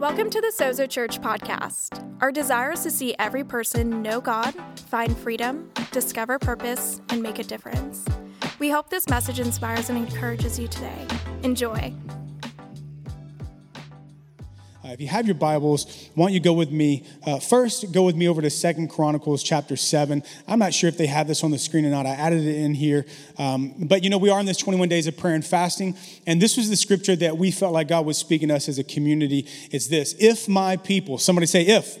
Welcome to the Sozo Church podcast. Our desire is to see every person know God, find freedom, discover purpose, and make a difference. We hope this message inspires and encourages you today. Enjoy. Uh, if you have your Bibles, why don't you go with me? Uh, first, go with me over to Second Chronicles chapter 7. I'm not sure if they have this on the screen or not. I added it in here. Um, but you know, we are in this 21 days of prayer and fasting. And this was the scripture that we felt like God was speaking to us as a community. It's this If my people, somebody say, if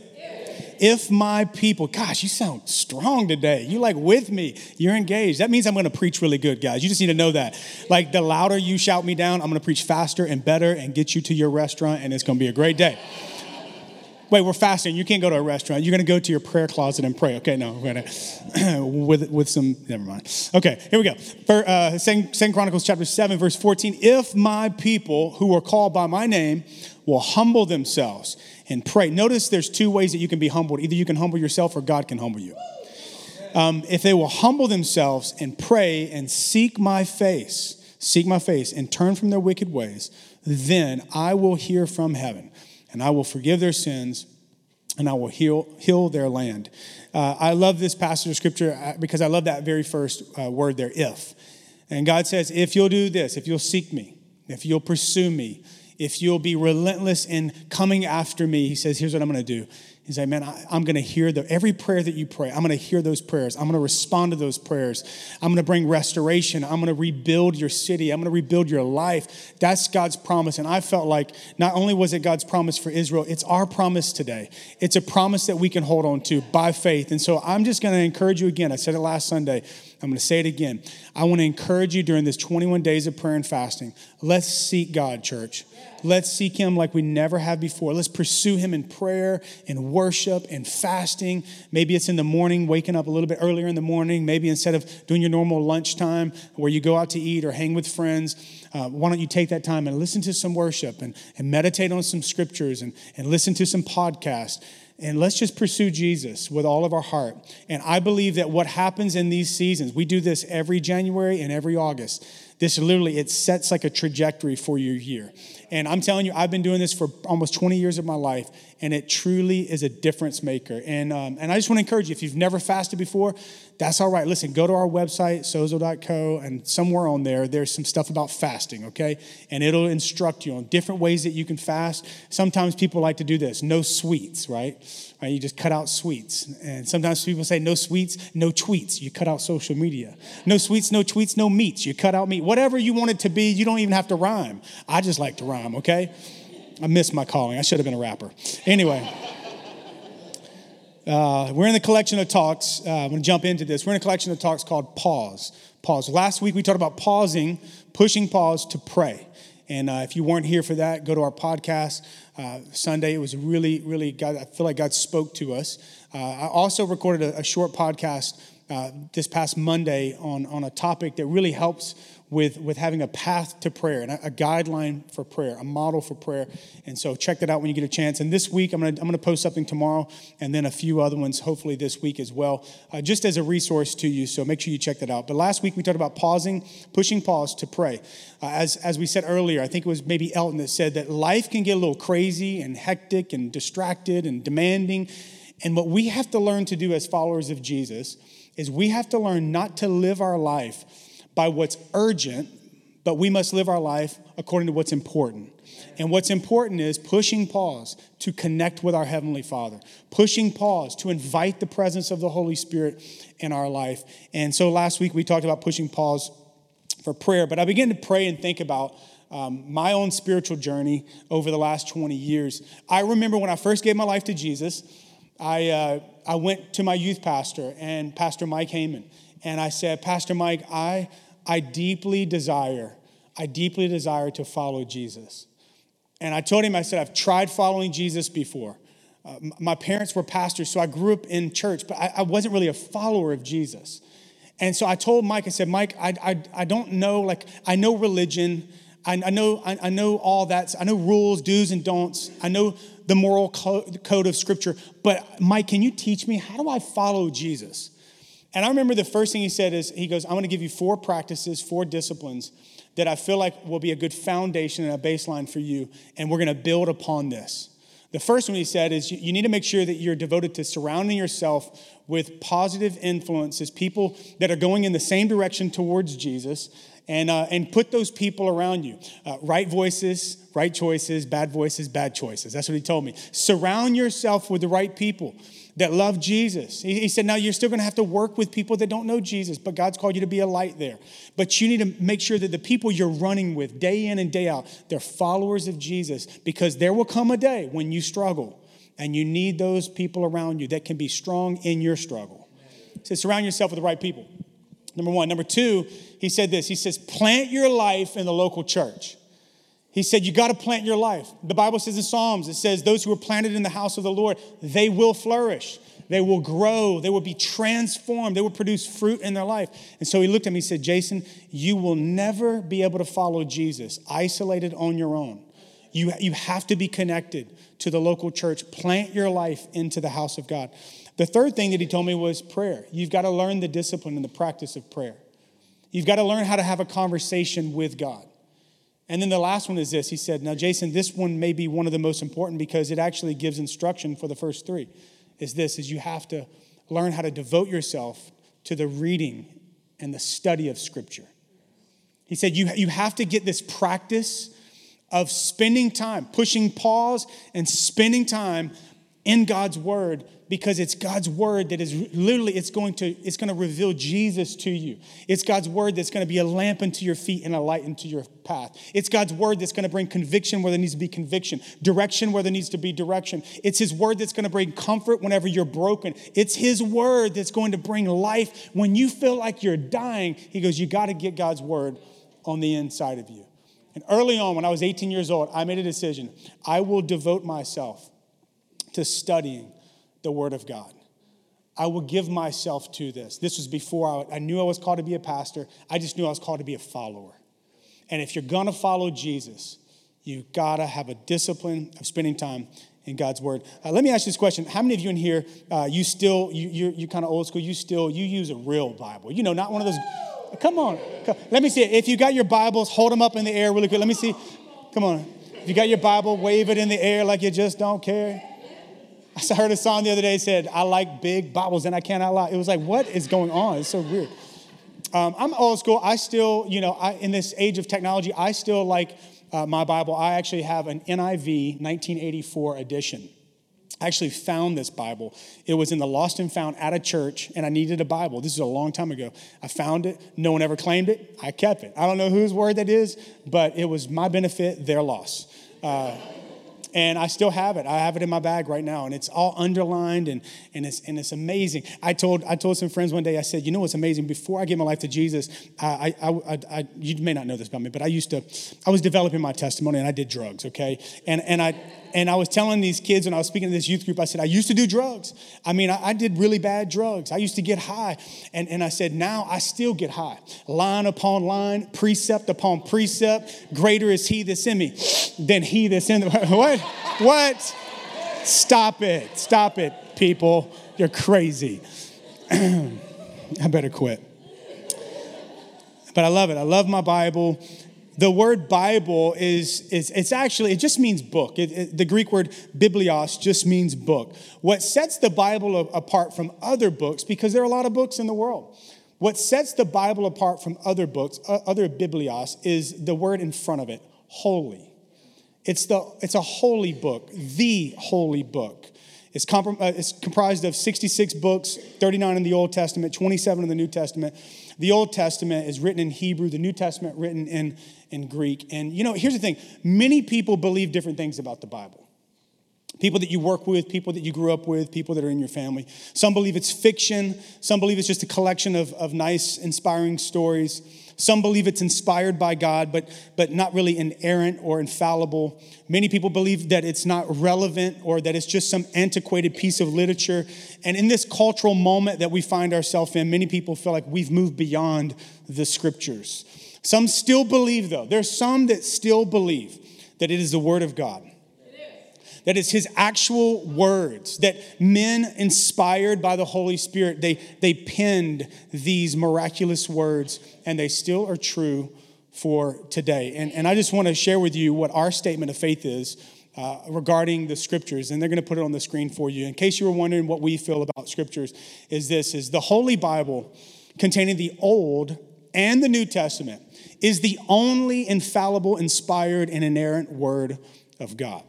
if my people, gosh, you sound strong today. You're like with me. You're engaged. That means I'm going to preach really good, guys. You just need to know that. Like the louder you shout me down, I'm going to preach faster and better and get you to your restaurant, and it's going to be a great day. Wait, we're fasting. You can't go to a restaurant. You're going to go to your prayer closet and pray. Okay, no, we're going to, with, with some, never mind. Okay, here we go. For, uh, Chronicles chapter 7, verse 14. If my people who are called by my name will humble themselves and pray. Notice there's two ways that you can be humbled. Either you can humble yourself or God can humble you. Um, if they will humble themselves and pray and seek my face, seek my face and turn from their wicked ways, then I will hear from heaven and I will forgive their sins and I will heal, heal their land. Uh, I love this passage of scripture uh, because I love that very first uh, word there, if. And God says, if you'll do this, if you'll seek me, if you'll pursue me, if you'll be relentless in coming after me, he says, here's what I'm going to do. He's like, man, I, am going to hear the, every prayer that you pray. I'm going to hear those prayers. I'm going to respond to those prayers. I'm going to bring restoration. I'm going to rebuild your city. I'm going to rebuild your life. That's God's promise. And I felt like not only was it God's promise for Israel, it's our promise today. It's a promise that we can hold on to by faith. And so I'm just going to encourage you again. I said it last Sunday. I'm going to say it again. I want to encourage you during this 21 days of prayer and fasting. Let's seek God, church. Let's seek Him like we never have before. Let's pursue Him in prayer and worship and fasting. Maybe it's in the morning, waking up a little bit earlier in the morning. Maybe instead of doing your normal lunchtime where you go out to eat or hang with friends, uh, why don't you take that time and listen to some worship and, and meditate on some scriptures and, and listen to some podcasts and let's just pursue Jesus with all of our heart. And I believe that what happens in these seasons, we do this every January and every August. This literally, it sets like a trajectory for your year. And I'm telling you, I've been doing this for almost 20 years of my life, and it truly is a difference maker. And, um, and I just want to encourage you if you've never fasted before, that's all right. Listen, go to our website, sozo.co, and somewhere on there, there's some stuff about fasting, okay? And it'll instruct you on different ways that you can fast. Sometimes people like to do this no sweets, right? right? You just cut out sweets. And sometimes people say no sweets, no tweets. You cut out social media. No sweets, no tweets, no meats. You cut out meat. Whatever you want it to be, you don't even have to rhyme. I just like to rhyme, okay? I missed my calling. I should have been a rapper. Anyway. Uh, we're in the collection of talks. Uh, I'm going to jump into this. We're in a collection of talks called Pause. Pause. Last week we talked about pausing, pushing pause to pray. And uh, if you weren't here for that, go to our podcast. Uh, Sunday, it was really, really, God, I feel like God spoke to us. Uh, I also recorded a, a short podcast uh, this past Monday on, on a topic that really helps with, with having a path to prayer and a, a, guideline for prayer, a model for prayer. And so check that out when you get a chance. And this week, I'm going to I'm gonna post something tomorrow and then a few other ones hopefully this week as well, uh, just as a resource to you. So make sure you check that out. But last week, we talked about pausing, pushing pause to pray. Uh, as, as we said earlier, I think it was maybe Elton that said that life can get a little crazy and hectic and distracted and demanding. And what we have to learn to do as followers of Jesus is we have to learn not to live our life by what's urgent, but we must live our life according to what's important. And what's important is pushing pause to connect with our Heavenly Father, pushing pause to invite the presence of the Holy Spirit in our life. And so last week we talked about pushing pause for prayer, but I began to pray and think about um, my own spiritual journey over the last 20 years. I remember when I first gave my life to Jesus, I, uh, I went to my youth pastor and Pastor Mike Heyman, and I said, Pastor Mike, I, I deeply desire, I deeply desire to follow Jesus. And I told him, I said, I've tried following Jesus before. Uh, my parents were pastors, so I grew up in church, but I, I, wasn't really a follower of Jesus. And so I told Mike, I said, Mike, I, I, I don't know, like, I know religion. I, I know, I, I, know all that. I know rules, do's and don'ts. I know the moral code of Scripture. But Mike, can you teach me how do I follow Jesus? And I remember the first thing he said is, he goes, I'm going to give you four practices, four disciplines that I feel like will be a good foundation and a baseline for you, and we're going to build upon this. The first one he said is you need to make sure that you're devoted to surrounding yourself with positive influences, people that are going in the same direction towards Jesus, and, uh, and put those people around you. Uh, right voices, right choices, bad voices, bad choices. That's what he told me. Surround yourself with the right people that love Jesus. He, he said, Now you're still going to have to work with people that don't know Jesus, but God's called you to be a light there. But you need to make sure that the people you're running with day in and day out, they're followers of Jesus because there will come a day when you struggle and you need those people around you that can be strong in your struggle. He says, Surround yourself with the right people. Number one. Number two, he said this He says, Plant your life in the local church. He said, You got to plant your life. The Bible says in Psalms, it says, Those who are planted in the house of the Lord, they will flourish. They will grow. They will be transformed. They will produce fruit in their life. And so he looked at me and said, Jason, you will never be able to follow Jesus isolated on your own. You, you have to be connected to the local church. Plant your life into the house of God. The third thing that he told me was prayer. You've got to learn the discipline and the practice of prayer. You've got to learn how to have a conversation with God. And then the last one is this. He said, Now, Jason, this one may be one of the most important because it actually gives instruction for the first three. Is this is you have to learn how to devote yourself to the reading and the study of Scripture. He said, You, you have to get this practice of spending time, pushing pause and spending time in God's Word because it's God's word that is literally it's going to it's going to reveal Jesus to you. It's God's word that's going to be a lamp unto your feet and a light into your path. It's God's word that's going to bring conviction where there needs to be conviction, direction where there needs to be direction. It's his word that's going to bring comfort whenever you're broken. It's his word that's going to bring life when you feel like you're dying. He goes, "You got to get God's word on the inside of you." And early on when I was 18 years old, I made a decision. I will devote myself to studying the Word of God. I will give myself to this. This was before I, I, knew I was called to be a pastor. I just knew I was called to be a follower. And if you're gonna follow Jesus, you gotta have a discipline of spending time in God's Word. Uh, let me ask you this question: How many of you in here, uh, you still, you, you're, you're kind of old school? You still, you use a real Bible? You know, not one of those. Come on, come, let me see. If you got your Bibles, hold them up in the air really quick. Let me see. Come on. If you got your Bible, wave it in the air like you just don't care. I heard a song the other day said, I like big Bibles and I cannot lie. It was like, what is going on? It's so weird. Um, I'm old school. I still, you know, I, in this age of technology, I still like uh, my Bible. I actually have an NIV 1984 edition. I actually found this Bible. It was in the lost and found at a church, and I needed a Bible. This is a long time ago. I found it. No one ever claimed it. I kept it. I don't know whose word that is, but it was my benefit, their loss. Uh, and I still have it. I have it in my bag right now, and it's all underlined and, and, it's, and it's amazing. I told, I told some friends one day, I said, You know what's amazing? Before I gave my life to Jesus, I, I, I, I, you may not know this about me, but I used to, I was developing my testimony and I did drugs, okay? And, and I, and I was telling these kids when I was speaking to this youth group, I said, I used to do drugs. I mean, I, I, did really bad drugs. I used to get high. And, and I said, now I still get high. Line upon line, precept upon precept. Greater is he that's in me than he that's in the. what? What? Stop it. Stop it, people. You're crazy. I better quit. But I love it. I love my Bible the word Bible is, is it's actually, it just means book. It, it, the Greek word biblios just means book. What sets the Bible apart from other books, because there are a lot of books in the world, what sets the Bible apart from other books, other biblios, is the word in front of it, holy. It's, the, it's a holy book, the holy book. It's, uh, it's comprised of 66 books, 39 in the Old Testament, 27 in the New Testament. The Old Testament is written in Hebrew, the New Testament written in, in Greek. And you know, here's the thing many people believe different things about the Bible. People that you work with, people that you grew up with, people that are in your family. Some believe it's fiction, some believe it's just a collection of, of nice, inspiring stories. Some believe it's inspired by God, but, but not really inerrant or infallible. Many people believe that it's not relevant or that it's just some antiquated piece of literature. And in this cultural moment that we find ourselves in, many people feel like we've moved beyond the scriptures. Some still believe, though, there's some that still believe that it is the Word of God that it's his actual words that men inspired by the holy spirit they, they penned these miraculous words and they still are true for today and, and i just want to share with you what our statement of faith is uh, regarding the scriptures, and they're going to put it on the screen for you. In case you were wondering what we feel about scriptures, is this: is the Holy Bible, containing the Old and the New Testament, is the only infallible, inspired, and inerrant Word of God.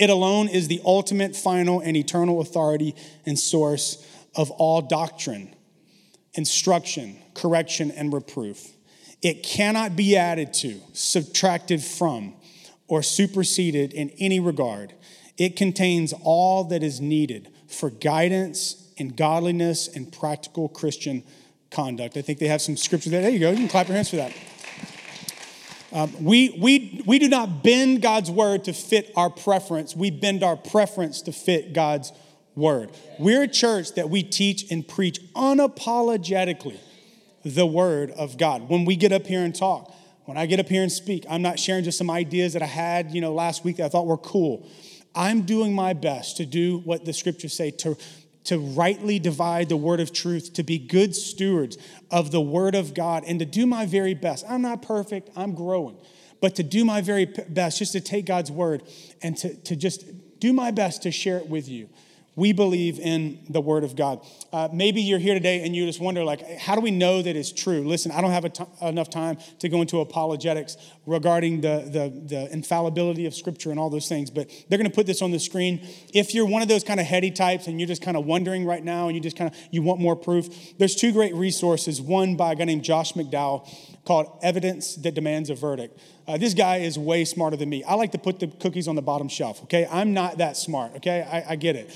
It alone is the ultimate, final, and eternal authority and source of all doctrine, instruction, correction, and reproof. It cannot be added to, subtracted from, or superseded in any regard. It contains all that is needed for guidance in godliness and practical Christian conduct. I think they have some scripture there. There you go. You can clap your hands for that. Um, we, we, we do not bend God's word to fit our preference. We bend our preference to fit God's word. We're a church that we teach and preach unapologetically the word of God. When we get up here and talk, when I get up here and speak, I'm not sharing just some ideas that I had, you know, last week that I thought were cool. I'm doing my best to do what the scriptures say to, to rightly divide the word of truth, to be good stewards of the word of God, and to do my very best. I'm not perfect, I'm growing, but to do my very best, just to take God's word and to, to just do my best to share it with you we believe in the word of god. Uh, maybe you're here today and you just wonder like how do we know that it's true? Listen i don't have enough time to go into apologetics regarding the, the, the infallibility of scripture and all those things but they're going to put this on the screen. If you're one of those kind of heady types and you're just kind of wondering right now and you just kind of you want more proof there's two great resources. One by a guy named josh mcdowell called evidence that demands a verdict uh, this guy is way smarter than me i like to put the cookies on the bottom shelf okay i'm not that smart okay I, I get it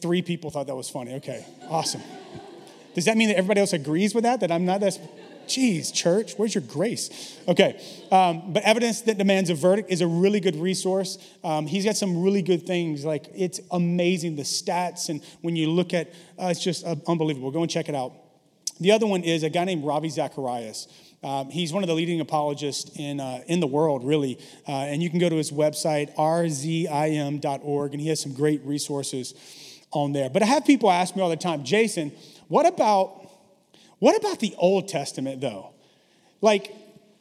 Three people thought that was funny. Okay, awesome. Does that mean that everybody else agrees with that? That I'm not that. Geez, church, where's your grace? Okay, um, but evidence that demands a verdict is a really good resource. Um, he's got some really good things. Like it's amazing the stats, and when you look at, uh, it's just uh, unbelievable. Go and check it out. The other one is a guy named Ravi Zacharias. Um, he's one of the leading apologists in, uh, in the world, really. Uh, and you can go to his website, rzim.org, and he has some great resources on there. But I have people ask me all the time, Jason, what about, what about the Old Testament, though? Like,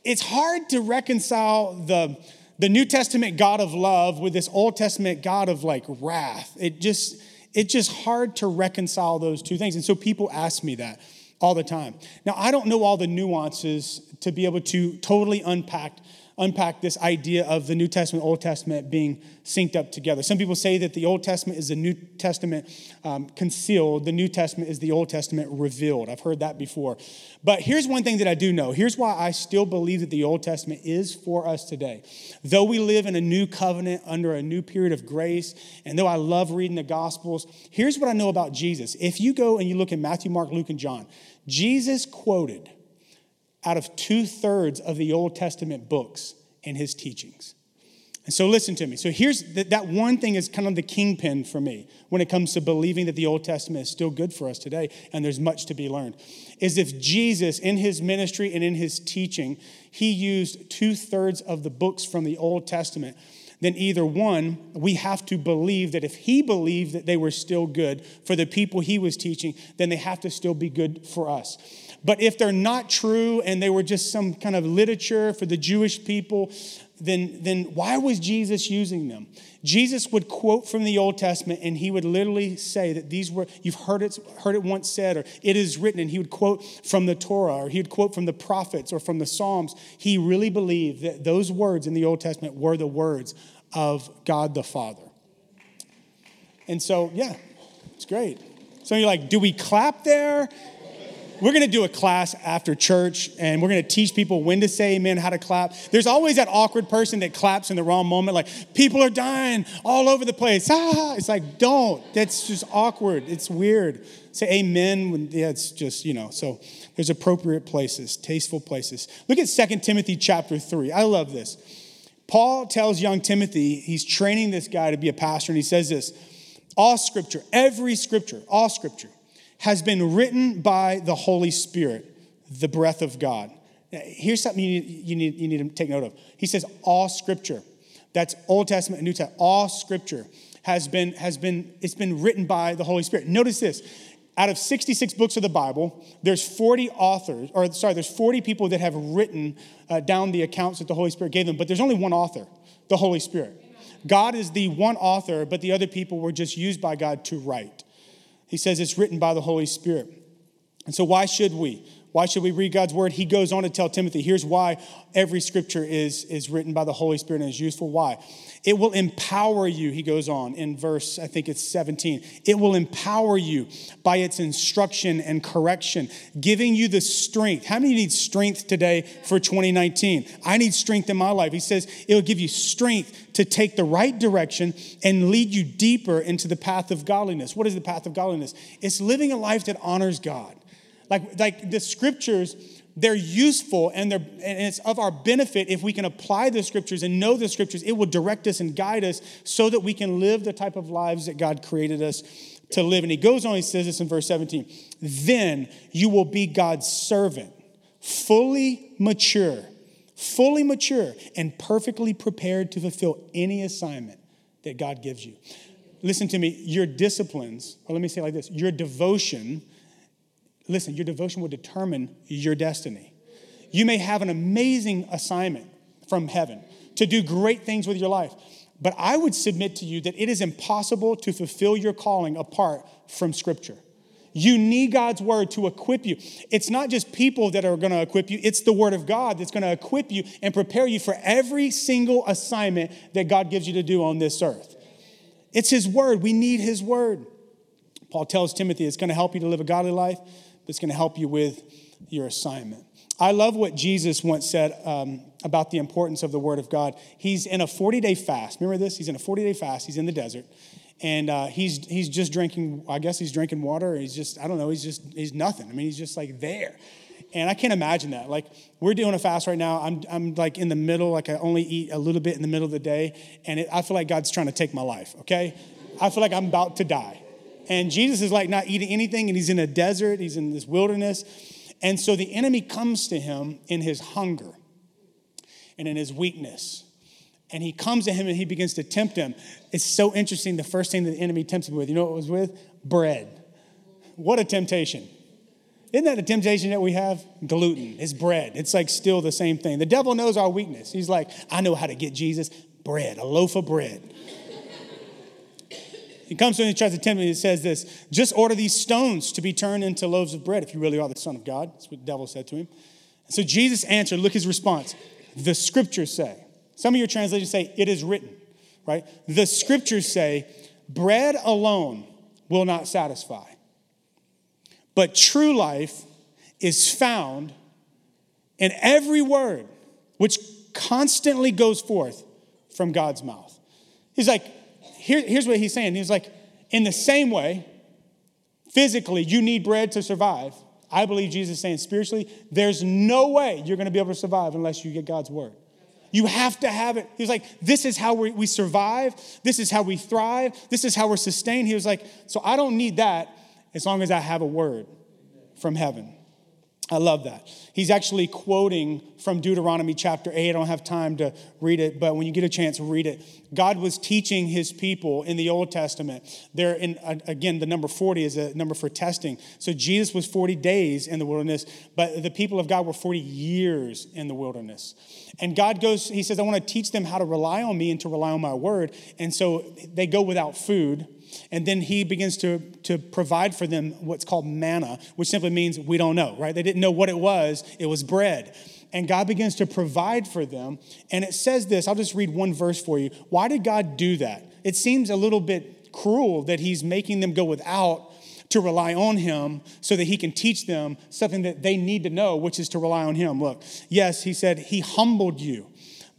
it's hard to reconcile the, the New Testament God of love with this Old Testament God of like wrath. It just, it's just hard to reconcile those two things. And so people ask me that all the time. Now, I don't know all the nuances to be able to totally unpack unpack this idea of the New Testament, Old Testament being synced up together. Some people say that the Old Testament is the New Testament um, concealed, the New Testament is the Old Testament revealed. I've heard that before. But here's one thing that I do know. Here's why I still believe that the Old Testament is for us today. Though we live in a new covenant under a new period of grace, and though I love reading the Gospels, here's what I know about Jesus. If you go and you look at Matthew, Mark, Luke, and John, Jesus quoted out of two thirds of the Old Testament books in his teachings. And so listen to me. So here's that, one thing is kind of the kingpin for me when it comes to believing that the Old Testament is still good for us today and there's much to be learned. Is if Jesus, in his ministry and in his teaching, he used two thirds of the books from the Old Testament, then either one, we have to believe that if he believed that they were still good for the people he was teaching, then they have to still be good for us. But if they're not true and they were just some kind of literature for the Jewish people, then, then why was Jesus using them? Jesus would quote from the Old Testament and he would literally say that these were, you've heard it, heard it once said, or it is written, and he would quote from the Torah, or he would quote from the prophets or from the Psalms. He really believed that those words in the Old Testament were the words of God the Father. And so, yeah, it's great. So you're like, do we clap there? We're going to do a class after church and we're going to teach people when to say amen, how to clap. There's always that awkward person that claps in the wrong moment, like people are dying all over the place. Ah, it's like, don't. That's just awkward. It's weird. Say amen when, yeah, it's just, you know, so there's appropriate places, tasteful places. Look at 2 Timothy chapter 3. I love this. Paul tells young Timothy, he's training this guy to be a pastor, and he says this all scripture, every scripture, all scripture has been written by the Holy Spirit, the breath of God. Here's something you need, you need, you need to take note of. He says, all scripture. That's Old Testament and New Testament. All scripture has been, has been, it's been written by the Holy Spirit. Notice this. Out of 66 books of the Bible, there's 40 authors, or sorry, there's 40 people that have written uh, down the accounts that the Holy Spirit gave them, but there's only one author, the Holy Spirit. God is the one author, but the other people were just used by God to write. He says it's written by the Holy Spirit. And so, why should we? Why should we read God's word? He goes on to tell Timothy, here's why every scripture is, is written by the Holy Spirit and is useful. Why? It will empower you, he goes on in verse, I think it's 17. It will empower you by its instruction and correction, giving you the strength. How many need strength today for 2019? I need strength in my life. He says it'll give you strength to take the right direction and lead you deeper into the path of godliness. What is the path of godliness? It's living a life that honors God. Like, like the scriptures they're useful and, they're, and it's of our benefit if we can apply the scriptures and know the scriptures. It will direct us and guide us so that we can live the type of lives that God created us to live. And he goes on, he says this in verse 17 then you will be God's servant, fully mature, fully mature, and perfectly prepared to fulfill any assignment that God gives you. Listen to me, your disciplines, or let me say like this your devotion Listen, your devotion will determine your destiny. You may have an amazing assignment from heaven to do great things with your life, but I would submit to you that it is impossible to fulfill your calling apart from Scripture. You need God's word to equip you. It's not just people that are going to equip you, it's the word of God that's going to equip you and prepare you for every single assignment that God gives you to do on this earth. It's His word. We need His word. Paul tells Timothy it's going to help you to live a godly life that's going to help you with your assignment. I love what Jesus once said um, about the importance of the Word of God. He's in a 40 day fast. Remember this? He's in a 40 day fast. He's in the desert. And uh, he's, he's just drinking, I guess he's drinking water. He's just, I don't know, he's just, he's nothing. I mean, he's just like there. And I can't imagine that. Like, we're doing a fast right now. I'm, I'm like in the middle, like I only eat a little bit in the middle of the day. And it, I feel like God's trying to take my life, okay? I feel like I'm about to die. And Jesus is like not eating anything, and he's in a desert, he's in this wilderness. And so the enemy comes to him in his hunger and in his weakness. And he comes to him and he begins to tempt him. It's so interesting. The first thing that the enemy tempts him with, you know what it was with? Bread. What a temptation. Isn't that a temptation that we have? Gluten. It's bread. It's like still the same thing. The devil knows our weakness. He's like, I know how to get Jesus bread, a loaf of bread. He comes to him and tries to tempt him. He says this just order these stones to be turned into loaves of bread if you really are the Son of God. That's what the devil said to him. So Jesus answered, look his response. The scriptures say, some of your translations say, it is written, right? The scriptures say, bread alone will not satisfy, but true life is found in every word which constantly goes forth from God's mouth. He's like, here, here's what he's saying. He's like, in the same way, physically, you need bread to survive. I believe Jesus is saying spiritually, there's no way you're going to be able to survive unless you get God's word. You have to have it. He's like, this is how we, we survive. This is how we thrive. This is how we're sustained. He was like, so I don't need that as long as I have a word from heaven. I love that. He's actually quoting from Deuteronomy chapter 8. I don't have time to read it, but when you get a chance, read it. God was teaching his people in the Old Testament. There, in again, the number 40 is a number for testing. So Jesus was 40 days in the wilderness, but the people of God were 40 years in the wilderness. And God goes, He says, I want to teach them how to rely on me and to rely on my word. And so they go without food and then he begins to, to provide for them what's called manna, which simply means we don't know, right? They didn't know what it was, it was bread. And God begins to provide for them. And it says this I'll just read one verse for you. Why did God do that? It seems a little bit cruel that he's making them go without to rely on him so that he can teach them something that they need to know, which is to rely on him. Look, yes, he said, He humbled you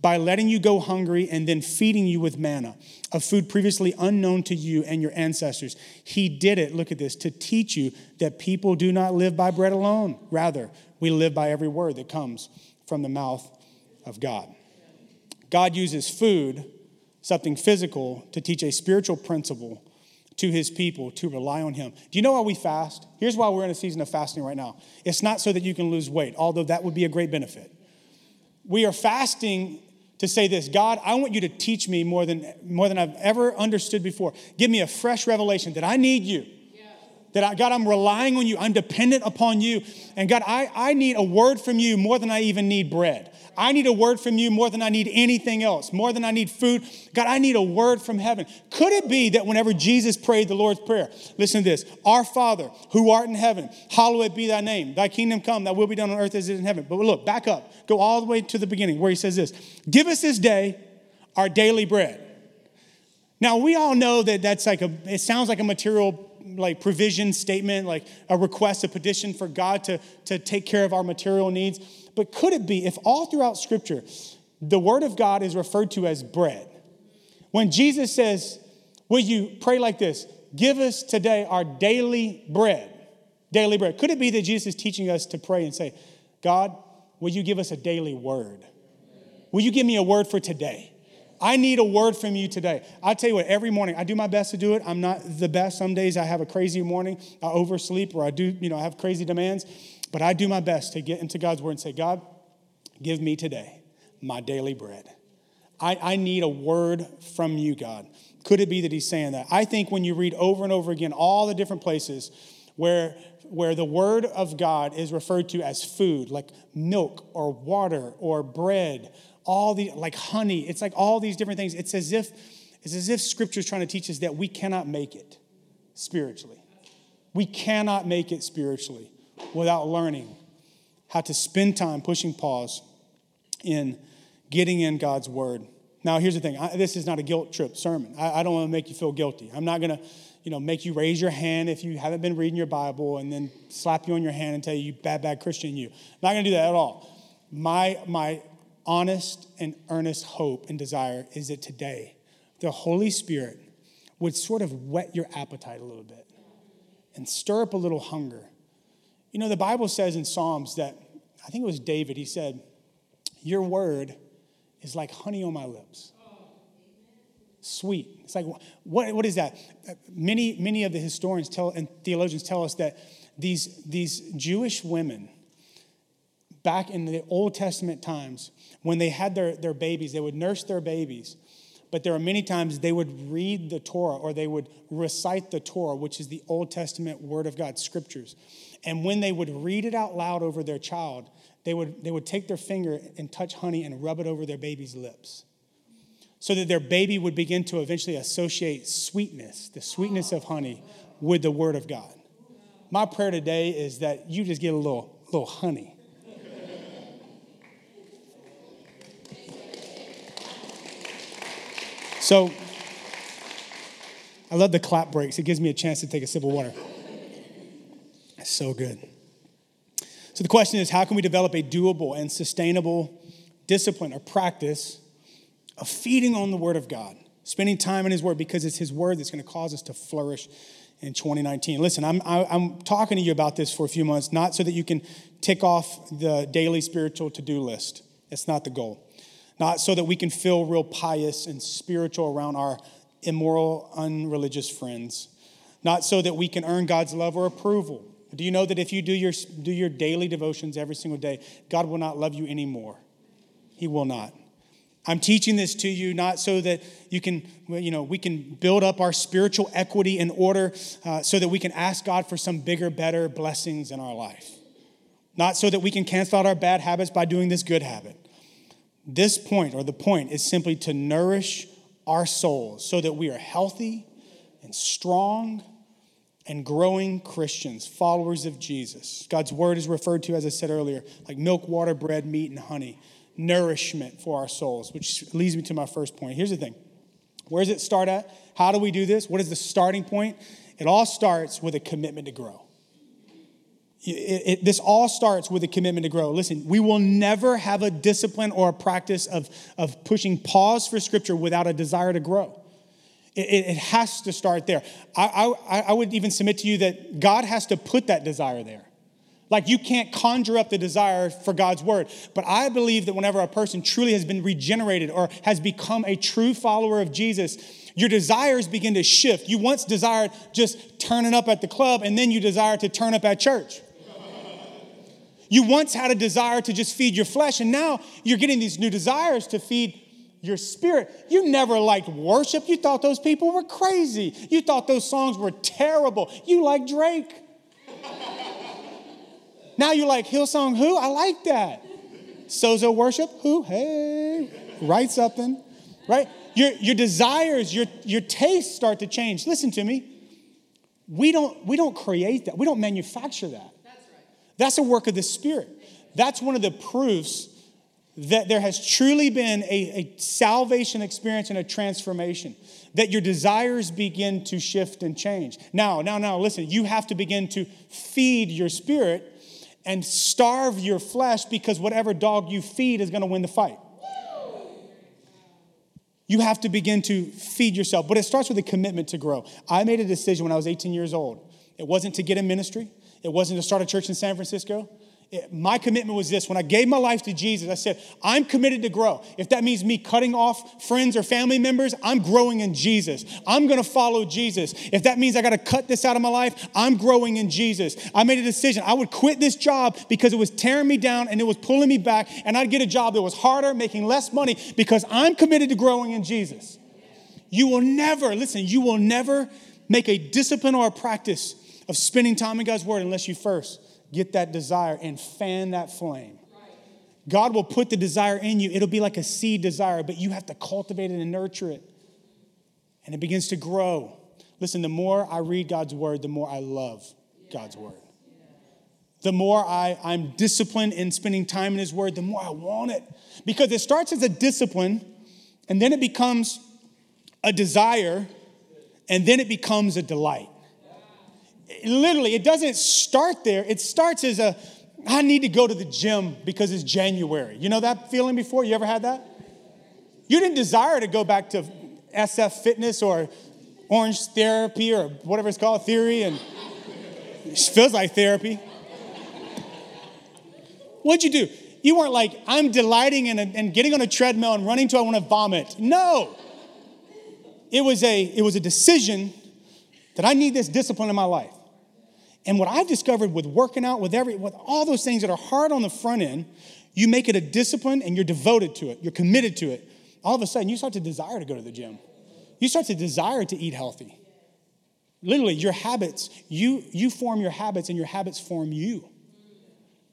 by letting you go hungry and then feeding you with manna, a food previously unknown to you and your ancestors. He did it, look at this, to teach you that people do not live by bread alone. Rather, we live by every word that comes from the mouth of God. God uses food, something physical, to teach a spiritual principle to his people to rely on him. Do you know why we fast? Here's why we're in a season of fasting right now. It's not so that you can lose weight, although that would be a great benefit. We are fasting to say this God, I want you to teach me more than, more than I've ever understood before. Give me a fresh revelation that I need you That I, God, I'm relying on you. I'm dependent upon you. And God, I, I need a word from you more than I even need bread. I need a word from you more than I need anything else, more than I need food. God, I need a word from heaven. Could it be that whenever Jesus prayed the Lord's Prayer, listen to this Our Father, who art in heaven, hallowed be thy name. Thy kingdom come, thy will be done on earth as it is in heaven. But look, back up. Go all the way to the beginning where he says this Give us this day our daily bread. Now, we all know that that's like a, it sounds like a material like provision statement, like a request, a petition for God to, to take care of our material needs. But could it be if all throughout Scripture, the Word of God is referred to as bread? When Jesus says, Will you pray like this? Give us today our daily bread. Daily bread. Could it be that Jesus is teaching us to pray and say, God, will you give us a daily word? Will you give me a word for today? I need a word from you today. I tell you what, every morning I do my best to do it. I'm not the best. Some days I have a crazy morning, I oversleep, or I do, you know, I have crazy demands. But I do my best to get into God's word and say, God, give me today my daily bread. I, I need a word from you, God. Could it be that he's saying that? I think when you read over and over again all the different places where, where the word of God is referred to as food, like milk or water or bread, all the like honey, it's like all these different things. It's as if it's as if scripture is trying to teach us that we cannot make it spiritually. We cannot make it spiritually without learning how to spend time pushing pause in getting in God's word. Now, here's the thing I, this is not a guilt trip sermon. I, I don't want to make you feel guilty. I'm not going to you know, make you raise your hand if you haven't been reading your Bible and then slap you on your hand and tell you, you bad, bad Christian, you. I'm Not going to do that at all. My, my honest and earnest hope and desire is that today the Holy Spirit would sort of whet your appetite a little bit and stir up a little hunger you know, the Bible says in Psalms that, I think it was David, he said, Your word is like honey on my lips. Sweet. It's like, what, what is that? Uh, many, many of the historians tell, and theologians tell us that these, these Jewish women, back in the Old Testament times, when they had their, their babies, they would nurse their babies. But there are many times they would read the Torah or they would recite the Torah, which is the Old Testament Word of God, scriptures. And when they would read it out loud over their child, they would, they would take their finger and touch honey and rub it over their baby's lips so that their baby would begin to eventually associate sweetness, the sweetness of honey, with the Word of God. My prayer today is that you just get a little, little honey. So, I love the clap breaks. It gives me a chance to take a sip of water. So good. So the question is how can we develop a doable and sustainable discipline or practice of feeding on the Word of God, spending time in His Word because it's His Word that's going to cause us to flourish in 2019. Listen, I'm, I'm talking to you about this for a few months, not so that you can tick off the daily spiritual to do list. It's not the goal. Not so that we can feel real pious and spiritual around our immoral, unreligious friends. Not so that we can earn God's love or approval do you know that if you do your, do your daily devotions every single day, God will not love you anymore? He will not. I'm teaching this to you not so that you can, you know, we can build up our spiritual equity in order uh, so that we can ask God for some bigger, better blessings in our life. Not so that we can cancel out our bad habits by doing this good habit. This point, or the point, is simply to nourish our souls so that we are healthy and strong and growing Christians, followers of Jesus. God's word is referred to, as I said earlier, like milk, water, bread, meat, and honey, nourishment for our souls, which leads me to my first point. Here's the thing where does it start at? How do we do this? What is the starting point? It all starts with a commitment to grow. It, it, this all starts with a commitment to grow. Listen, we will never have a discipline or a practice of, of pushing pause for scripture without a desire to grow. It, it has to start there. I, I, I would even submit to you that God has to put that desire there. Like you can't conjure up the desire for God's word. But I believe that whenever a person truly has been regenerated or has become a true follower of Jesus, your desires begin to shift. You once desired just turning up at the club, and then you desire to turn up at church. You once had a desire to just feed your flesh, and now you're getting these new desires to feed your spirit. You never liked worship. You thought those people were crazy. You thought those songs were terrible. You like Drake. now you like Hillsong who? I like that. Sozo worship who? Hey, write something, right? Your, your desires, your, your tastes start to change. Listen to me. We don't, we don't create that. We don't manufacture that. That's, a work of the Spirit. That's one of the proofs that there has truly been a, a, salvation experience and a transformation, that your desires begin to shift and change. Now, now, now, listen, you have to begin to feed your spirit and starve your flesh because whatever dog you feed is going to win the fight. You have to begin to feed yourself, but it starts with a commitment to grow. I made a decision when I was 18 years old. It wasn't to get in ministry, it wasn't to start a church in San Francisco my commitment was this when I gave my life to Jesus, I said, I'm committed to grow. If that means me cutting off friends or family members, I'm growing in Jesus. I'm gonna follow Jesus. If that means I gotta cut this out of my life, I'm growing in Jesus. I made a decision. I would quit this job because it was tearing me down and it was pulling me back, and I'd get a job that was harder, making less money because I'm committed to growing in Jesus. You will never, listen, you will never make a discipline or a practice of spending time in God's Word unless you first get that desire and fan that flame. God will put the desire in you. It'll be like a seed desire, but you have to cultivate it and nurture it. And it begins to grow. Listen, the more I read God's word, the more I love God's word. The more I, I'm disciplined in spending time in His word, the more I want it. Because it starts as a discipline, and then it becomes a desire, and then it becomes a delight literally, it doesn't start there. It starts as a, I need to go to the gym because it's January. You know that feeling before? You ever had that? You didn't desire to go back to SF fitness or orange therapy or whatever it's called, theory, and it feels like therapy. What'd you do? You weren't like, I'm delighting in and getting on a treadmill and running till I want to vomit. No. It was a, it was a decision that I need this discipline in my life. And what I've discovered with working out, with every, with all those things that are hard on the front end, you make it a discipline and you're devoted to it. You're committed to it. All of a sudden, you start to desire to go to the gym. You start to desire to eat healthy. Literally, your habits, you, you form your habits and your habits form you.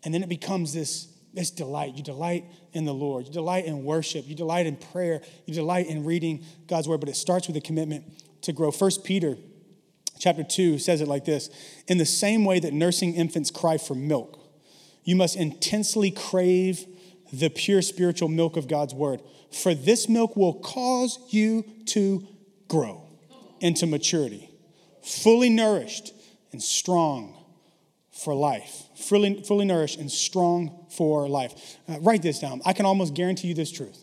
And then it becomes this, this delight. You delight in the Lord. You delight in worship. You delight in prayer. You delight in reading God's word. But it starts with a commitment to grow. First Peter chapter 2 says it like this In the same way that nursing infants cry for milk, you must intensely crave the pure spiritual milk of God's word. For this milk will cause you to grow into maturity, fully nourished and strong for life. Fully, fully nourished and strong for life. Uh, write this down. I can almost guarantee you this truth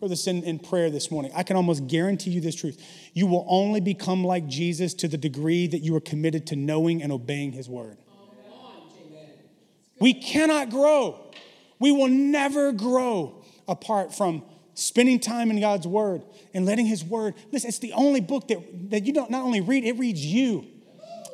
or this in, in prayer this morning, I can almost guarantee you this truth. You will only become like Jesus to the degree that you are committed to knowing and obeying his word. We cannot grow. We will never grow apart from spending time in God's word and letting his word. Listen, it's the only book that, that you don't not only read, it reads you.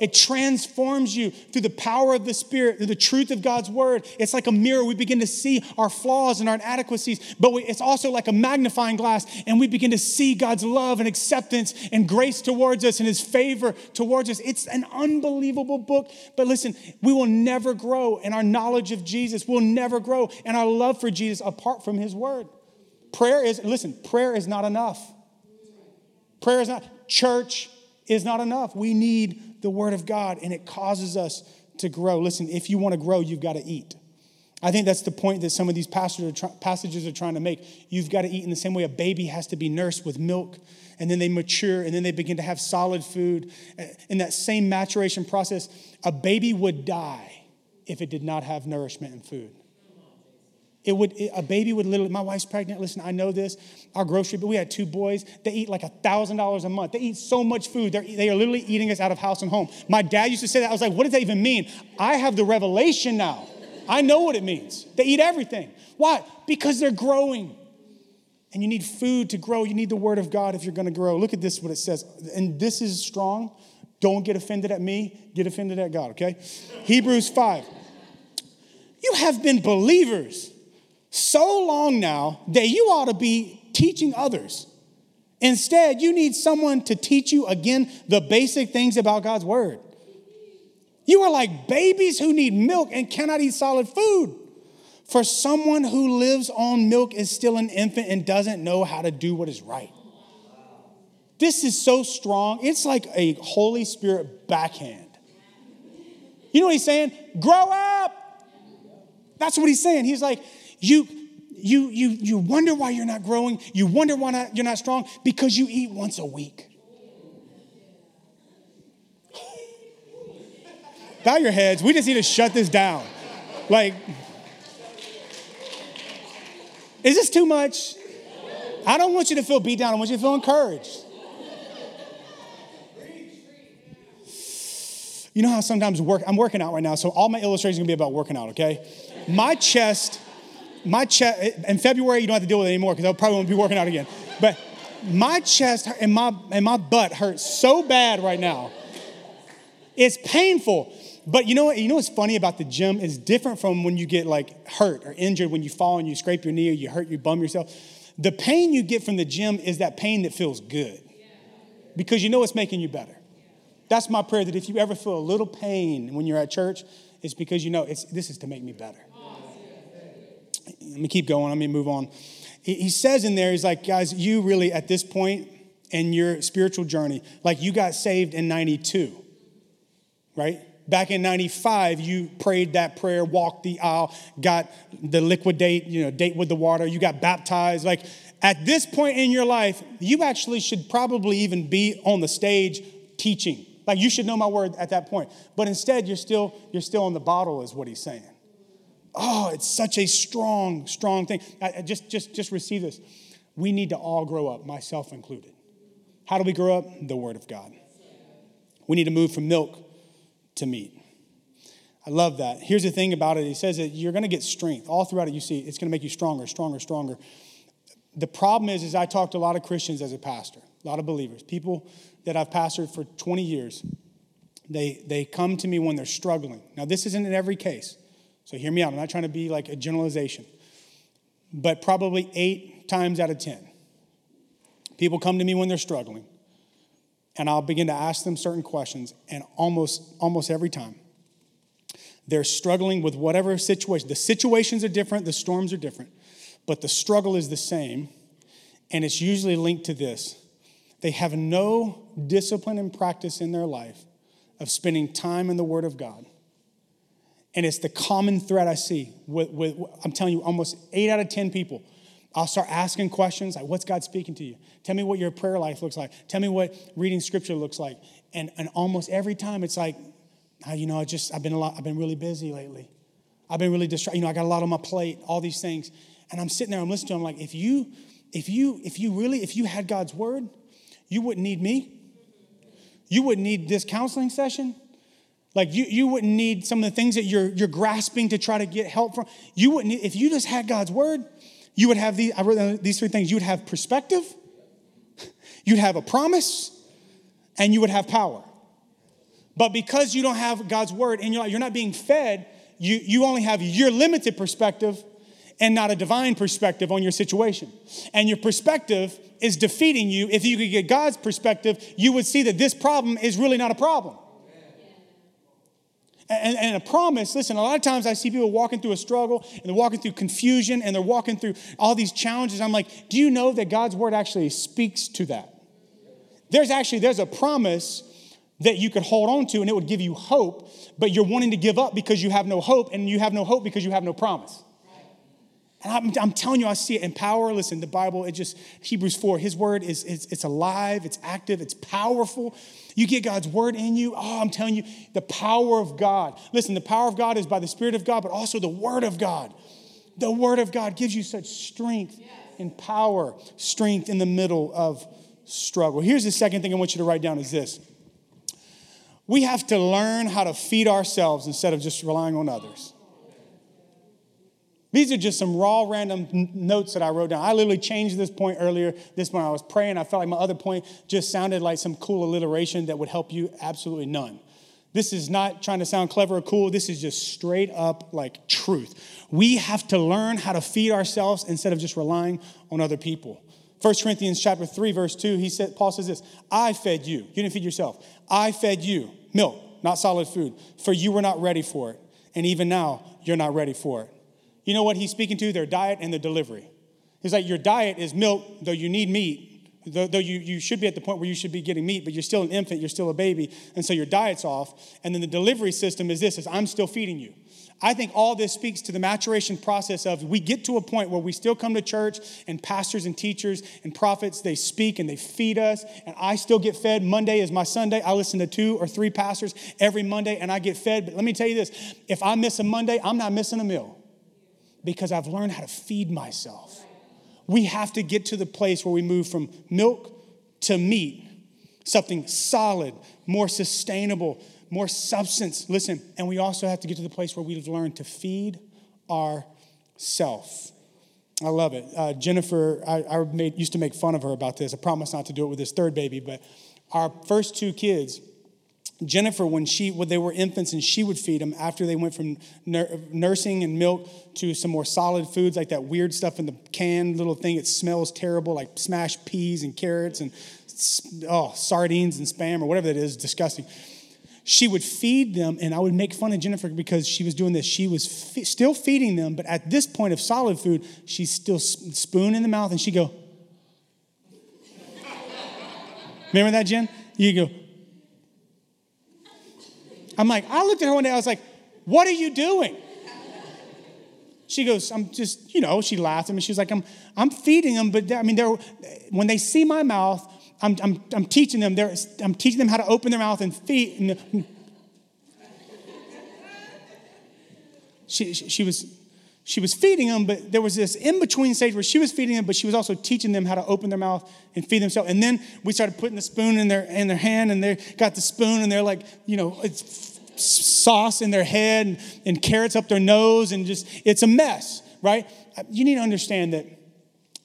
It transforms you through the power of the Spirit, through the truth of God's word. It's like a mirror. We begin to see our flaws and our inadequacies, but we, it's also like a magnifying glass, and we begin to see God's love and acceptance and grace towards us and His favor towards us. It's an unbelievable book. But listen, we will never grow in our knowledge of Jesus. We'll never grow in our love for Jesus apart from His word. Prayer is, listen, prayer is not enough. Prayer is not, church is not enough. We need the Word of God and it causes us to grow. Listen, if you want to grow, you've got to eat. I think that's the point that some of these passages are trying to make. You've got to eat in the same way a baby has to be nursed with milk, and then they mature, and then they begin to have solid food. In that same maturation process, a baby would die if it did not have nourishment and food. It would a baby would literally. My wife's pregnant. Listen, I know this. Our grocery, but we had two boys. They eat like a thousand dollars a month. They eat so much food. They're, they are literally eating us out of house and home. My dad used to say that. I was like, what does that even mean? I have the revelation now. I know what it means. They eat everything. Why? Because they're growing. And you need food to grow. You need the word of God if you're going to grow. Look at this, what it says. And this is strong. Don't get offended at me. Get offended at God. Okay. Hebrews five. You have been believers so long now that you ought to be teaching others. Instead, you need someone to teach you again the basic things about God's word. You are like babies who need milk and cannot eat solid food. For someone who lives on milk is still an infant and doesn't know how to do what is right. This is so strong. It's like a Holy Spirit backhand. You know what he's saying? Grow up. That's what he's saying. He's like, you, you, you, you wonder why you're not growing. You wonder why not, you're not strong because you eat once a week. Bow your heads. We just need to shut this down. Like, is this too much? I don't want you to feel beat down. I want you to feel encouraged. You know how sometimes work, I'm working out right now, so all my illustrations are gonna be about working out, okay? My chest, my chest, in February, you don't have to deal with it anymore because I probably won't be working out again. But my chest and my, and my butt hurt so bad right now. It's painful. But you know what? You know what's funny about the gym is different from when you get like hurt or injured when you fall and you scrape your knee or you hurt, you bum yourself. The pain you get from the gym is that pain that feels good because you know it's making you better. That's my prayer that if you ever feel a little pain when you're at church, it's because you know it's, this is to make me better. Let me keep going. Let me move on. He, he says in there, he's like, guys, you really at this point in your spiritual journey, like you got saved in 92, right? Back in 95, you prayed that prayer, walked the aisle, got the liquidate, you know, date with the water, you got baptized. Like at this point in your life, you actually should probably even be on the stage teaching like you should know my word at that point. But instead, you're still, you're still on the bottle, is what he's saying. Oh, it's such a strong, strong thing. I, I just, just, just receive this. We need to all grow up, myself included. How do we grow up? The Word of God. We need to move from milk to meat. I love that. Here's the thing about it. He says that you're going to get strength. All throughout it, you see it's going to make you stronger, stronger, stronger. The problem is, is I talked to a lot of Christians as a pastor, a lot of believers, people that I've pastored for 20 years, they, they come to me when they're struggling. Now, this isn't in every case, so hear me out. I'm not trying to be like a generalization, but probably eight times out of 10, people come to me when they're struggling, and I'll begin to ask them certain questions, and almost, almost every time, they're struggling with whatever situation. The situations are different, the storms are different, but the struggle is the same, and it's usually linked to this they have no discipline and practice in their life of spending time in the Word of God. And it's the common thread I see. With, with, I'm telling you, almost eight out of 10 people, I'll start asking questions like, What's God speaking to you? Tell me what your prayer life looks like. Tell me what reading scripture looks like. And, and almost every time it's like, oh, You know, I just, I've been, a lot, I've been really busy lately. I've been really distracted. You know, I got a lot on my plate, all these things. And I'm sitting there, I'm listening to them like, if you, if you, if you really, if you had God's word, you wouldn't need me. You wouldn't need this counseling session. Like you, you wouldn't need some of the things that you're, you're grasping to try to get help from. You wouldn't, need, if you just had God's word, you would have these, I wrote these three things. You would have perspective, you'd have a promise, and you would have power. But because you don't have God's word and you're, you're not being fed, you, you only have your limited perspective and not a divine perspective on your situation. And your perspective is defeating you. If you could get God's perspective, you would see that this problem is really not a problem. And, and, a promise, listen, a lot of times I see people walking through a struggle and they're walking through confusion and they're walking through all these challenges. I'm like, do you know that God's word actually speaks to that? There's actually, there's a promise that you could hold on to and it would give you hope, but you're wanting to give up because you have no hope and you have no hope because you have no promise. And I'm, I'm, telling you, I see it in power. Listen, the Bible, it just, Hebrews 4, his word is, is it's alive, it's active, it's powerful. You get God's word in you. Oh, I'm telling you, the power of God. Listen, the power of God is by the Spirit of God, but also the word of God. The word of God gives you such strength and power, strength in the middle of struggle. Here's the second thing I want you to write down is this. We have to learn how to feed ourselves instead of just relying on others. These are just some raw, random notes that I wrote down. I literally changed this point earlier this morning. I was praying. I felt like my other point just sounded like some cool alliteration that would help you. Absolutely none. This is not trying to sound clever or cool. This is just straight up like truth. We have to learn how to feed ourselves instead of just relying on other people. 1 Corinthians chapter 3, verse 2, he said, Paul says this, I fed you. You didn't feed yourself. I fed you milk, not solid food, for you were not ready for it. And even now, you're not ready for it. You know what he's speaking to? Their diet and their delivery. He's like, your diet is milk, though you need meat. Though, though you, you should be at the point where you should be getting meat, but you're still an infant, you're still a baby, and so your diet's off. And then the delivery system is this, is I'm still feeding you. I think all this speaks to the maturation process of we get to a point where we still come to church and pastors and teachers and prophets, they speak and they feed us. And I still get fed. Monday is my Sunday. I listen to two or three pastors every Monday and I get fed. But let me tell you this if I miss a Monday, I'm not missing a meal because I've learned how to feed myself. We have to get to the place where we move from milk to meat, something solid, more sustainable more substance. Listen, and we also have to get to the place where we've learned to feed ourself. I love it. Uh, Jennifer, I, I made, used to make fun of her about this. I promise not to do it with this third baby, but our first two kids, Jennifer, when she when they were infants and she would feed them after they went from nursing and milk to some more solid foods like that weird stuff in the can little thing. It smells terrible, like smashed peas and carrots and oh sardines and spam or whatever that is, disgusting she would feed them, and I would make fun of Jennifer because she was doing this. She was still feeding them, but at this point of solid food, she's still spoon in the mouth, and she go. Remember that, Jen? You go. I'm like, I looked at her one day. I was like, "What are you doing?" She goes, "I'm just, you know." She laughed at me. She was like, "I'm, I'm feeding them, but I mean, they're when they see my mouth, I'm, I'm, I'm teaching them, I'm teaching them how to open their mouth and feed. Mm. She, she, was, she was feeding them, but there was this in between stage where she was feeding them, but she was also teaching them how to open their mouth and feed themselves. And then we started putting the spoon in their, in their hand, and they got the spoon, and they're like, you know, it's sauce in their head and, and carrots up their nose, and just, it's a mess, right? You need to understand that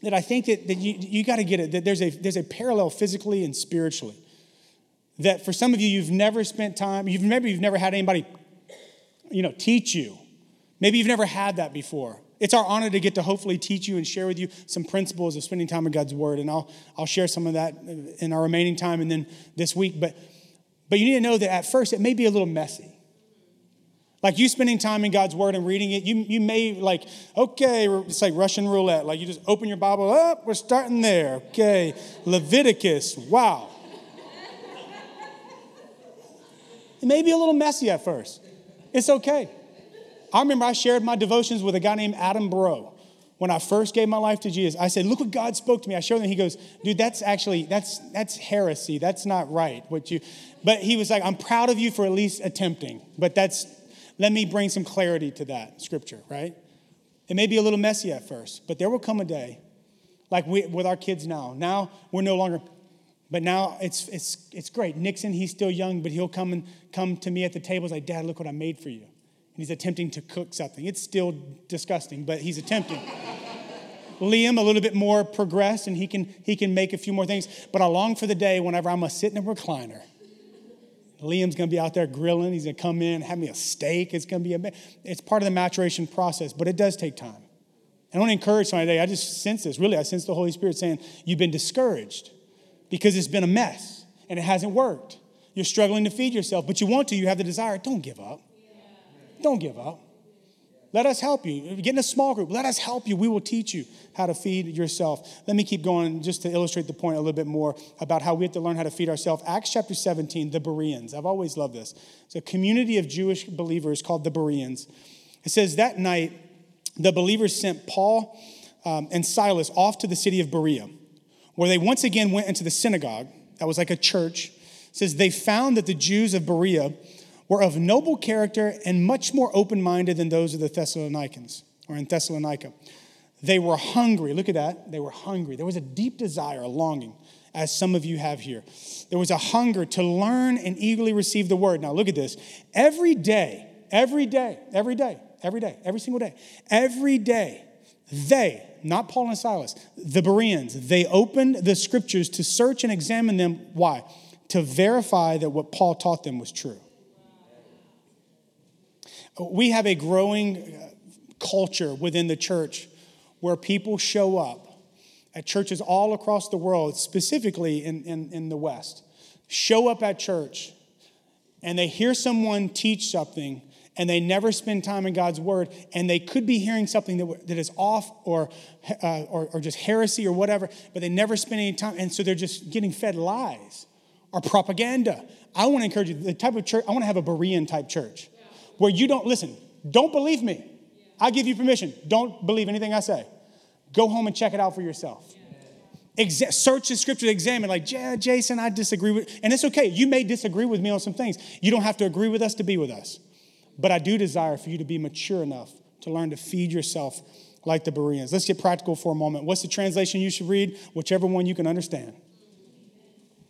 that I think that, that you, you got to get it, that there's a, there's a parallel physically and spiritually. That for some of you, you've never spent time, you've, maybe you've never had anybody, you know, teach you. Maybe you've never had that before. It's our honor to get to hopefully teach you and share with you some principles of spending time in God's Word. And I'll, I'll share some of that in our remaining time and then this week. But, but you need to know that at first it may be a little messy. Like you spending time in God's word and reading it, you, you may like, okay, it's like Russian roulette. Like you just open your Bible up, we're starting there. Okay, Leviticus, wow. it may be a little messy at first. It's okay. I remember I shared my devotions with a guy named Adam Bro. When I first gave my life to Jesus, I said, "Look what God spoke to me." I showed him. He goes, "Dude, that's actually that's that's heresy. That's not right." What you, but he was like, "I'm proud of you for at least attempting." But that's let me bring some clarity to that scripture, right? It may be a little messy at first, but there will come a day, like we, with our kids now. Now we're no longer, but now it's, it's, it's great. Nixon, he's still young, but he'll come and come to me at the table and say, Dad, look what I made for you. He's attempting to cook something. It's still disgusting, but he's attempting. Liam, a little bit more progressed, and he can, he can make a few more things. But I long for the day whenever I'm going to sit in a recliner Liam's going to be out there grilling. He's going to come in, have me a steak. It's going to be a, it's part of the maturation process, but it does take time. I want to encourage somebody today. I just sense this. Really, I sense the Holy Spirit saying, You've been discouraged because it's been a mess and it hasn't worked. You're struggling to feed yourself, but you want to. You have the desire. Don't give up. Don't give up. Let us help you. Get in a small group. Let us help you. We will teach you how to feed yourself. Let me keep going just to illustrate the point a little bit more about how we have to learn how to feed ourselves. Acts chapter 17, the Bereans. I've always loved this. It's a community of Jewish believers called the Bereans. It says that night, the believers sent Paul um, and Silas off to the city of Berea, where they once again went into the synagogue. That was like a church. It says they found that the Jews of Berea were of noble character and much more open minded than those of the Thessalonians or in Thessalonica. They were hungry. Look at that. They were hungry. There was a deep desire, a longing, as some of you have here. There was a hunger to learn and eagerly receive the word. Now, look at this. Every day, every day, every day, every day, every single day, every day, they, not Paul and Silas, the Bereans, they opened the scriptures to search and examine them. Why? To verify that what Paul taught them was true we have a growing uh, culture within the church where people show up at churches all across the world, specifically in, in, in the West, show up at church and they hear someone teach something and they never spend time in God's word, and they could be hearing something that, that is off or, uh, or, or, just heresy or whatever, but they never spend any time, and so they're just getting fed lies or propaganda. I want to encourage you the type of church, I want to have a Berean type church where you don't, listen, don't believe me. I give you permission. Don't believe anything I say. Go home and check it out for yourself. Exa- search the scripture, examine, like, yeah, Jason, I disagree with, and it's okay. You may disagree with me on some things. You don't have to agree with us to be with us. But I do desire for you to be mature enough to learn to feed yourself like the Bereans. Let's get practical for a moment. What's the translation you should read? Whichever one you can understand.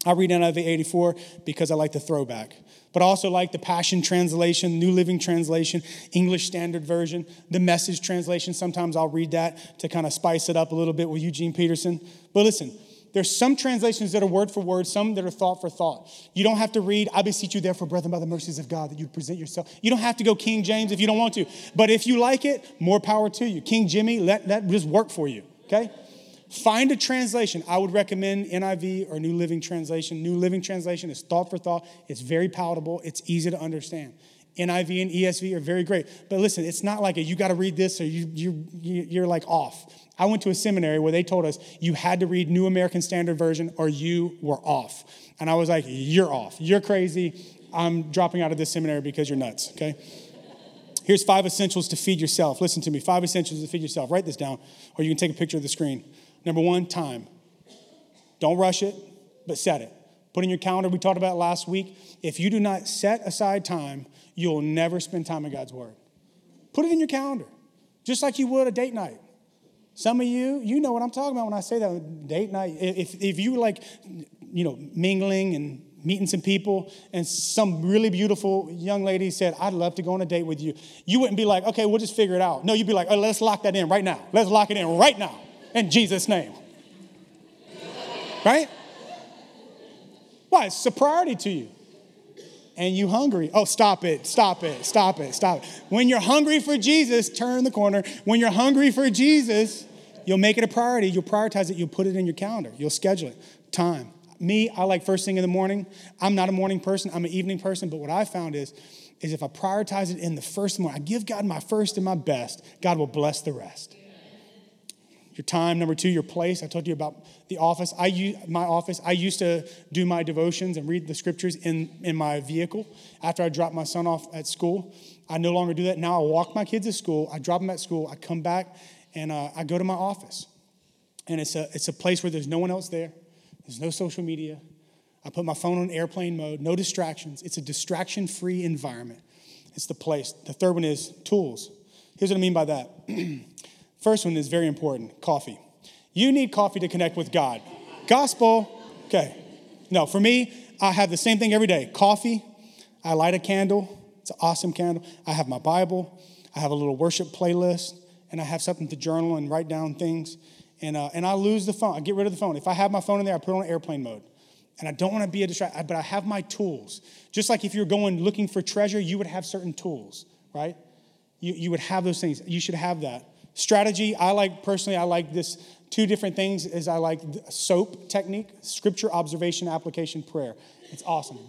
I read NIV 84 because I like the throwback, but also like the Passion Translation, New Living Translation, English Standard Version, the Message Translation. Sometimes I'll read that to kind of spice it up a little bit with Eugene Peterson. But listen, there's some translations that are word for word, some that are thought for thought. You don't have to read, I beseech you therefore, brethren, by the mercies of God, that you present yourself. You don't have to go King James if you don't want to. But if you like it, more power to you. King Jimmy, let that just work for you, okay? Find a translation. I would recommend NIV or New Living Translation. New Living Translation is thought for thought, it's very palatable, it's easy to understand. NIV and ESV are very great. But listen, it's not like a, you got to read this or you, you, you're like off. I went to a seminary where they told us you had to read New American Standard Version or you were off. And I was like, you're off. You're crazy. I'm dropping out of this seminary because you're nuts, okay? Here's five essentials to feed yourself. Listen to me. Five essentials to feed yourself. Write this down, or you can take a picture of the screen. Number one, time. Don't rush it, but set it. Put in your calendar. We talked about last week. If you do not set aside time, you'll never spend time in God's Word. Put it in your calendar, just like you would a date night. Some of you, you know what I'm talking about when I say that date night. If, if you like, you know, mingling and meeting some people, and some really beautiful young lady said, I'd love to go on a date with you, you wouldn't be like, okay, we'll just figure it out. No, you'd be like, oh, let's lock that in right now. Let's lock it in right now in Jesus' name. Right? Why? It's a priority to you. And you hungry. Oh, stop it, stop it, stop it, stop it. When you're hungry for Jesus, turn the corner. When you're hungry for Jesus, you'll make it a priority. You'll prioritize it. You'll put it in your calendar. You'll schedule it. Time. Me, I like first thing in the morning. I'm not a morning person. I'm an evening person. But what I found is, is if I prioritize it in the first morning, I give God my first and my best, God will bless the rest your time. Number two, your place. I told you about the office. I use my office. I used to do my devotions and read the scriptures in, in my vehicle after I dropped my son off at school. I no longer do that. Now I walk my kids to school. I drop them at school. I come back and uh, I go to my office. And it's a, it's a place where there's no one else there. There's no social media. I put my phone on airplane mode, no distractions. It's a distraction free environment. It's the place. The third one is tools. Here's what I mean by that. First one is very important coffee. You need coffee to connect with God. Gospel, okay. No, for me, I have the same thing every day coffee. I light a candle. It's an awesome candle. I have my Bible. I have a little worship playlist, and I have something to journal and write down things. And, uh, and I lose the phone. I get rid of the phone. If I have my phone in there, I put it on airplane mode. And I don't want to be a distraction, but I have my tools. Just like if you're going looking for treasure, you would have certain tools, right? You, you would have those things. You should have that. Strategy, I like personally, I like this two different things is I like SOAP technique, scripture observation application prayer. It's awesome.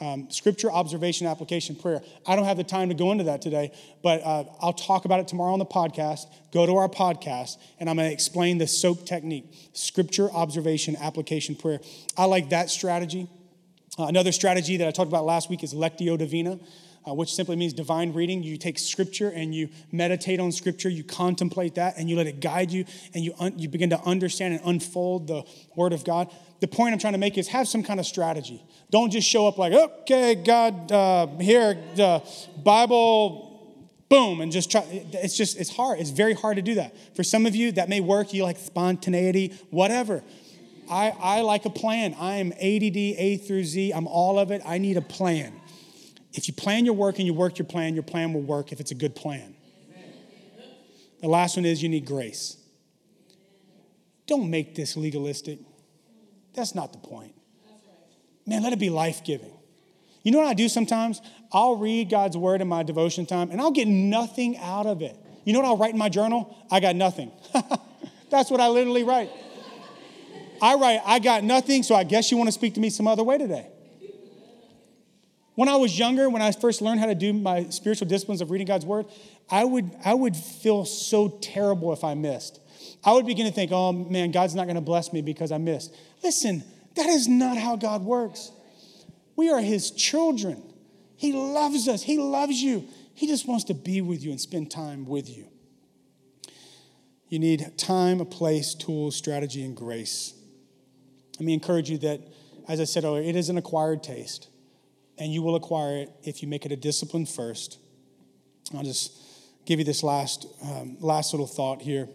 Um, scripture observation application prayer. I don't have the time to go into that today, but uh, I'll talk about it tomorrow on the podcast. Go to our podcast, and I'm going to explain the SOAP technique, scripture observation application prayer. I like that strategy. Uh, another strategy that I talked about last week is Lectio Divina uh, which simply means divine reading. You take scripture and you meditate on scripture, you contemplate that, and you let it guide you, and you, un- you begin to understand and unfold the word of God. The point I'm trying to make is have some kind of strategy. Don't just show up like, okay, God, uh, here, the Bible boom and just try it's just it's hard it's very hard to do that for some of you that may work you like spontaneity whatever i i like a plan i am add a through z i'm all of it i need a plan if you plan your work and you work your plan, your plan will work if it's a good plan. The last one is you need grace. Don't make this legalistic. That's not the point. Man, let it be life giving. You know what I do sometimes? I'll read God's word in my devotion time and I'll get nothing out of it. You know what I'll write in my journal? I got nothing. That's what I literally write. I write, I got nothing, so I guess you want to speak to me some other way today. When I was younger, when I first learned how to do my spiritual disciplines of reading God's word, I would, I would feel so terrible if I missed. I would begin to think, oh man, God's not going to bless me because I missed. Listen, that is not how God works. We are His children. He loves us, He loves you. He just wants to be with you and spend time with you. You need time, a place, tools, strategy, and grace. Let me encourage you that, as I said earlier, it is an acquired taste, and you will acquire it if you make it a discipline first. I'll just give you this last, um, last little thought here.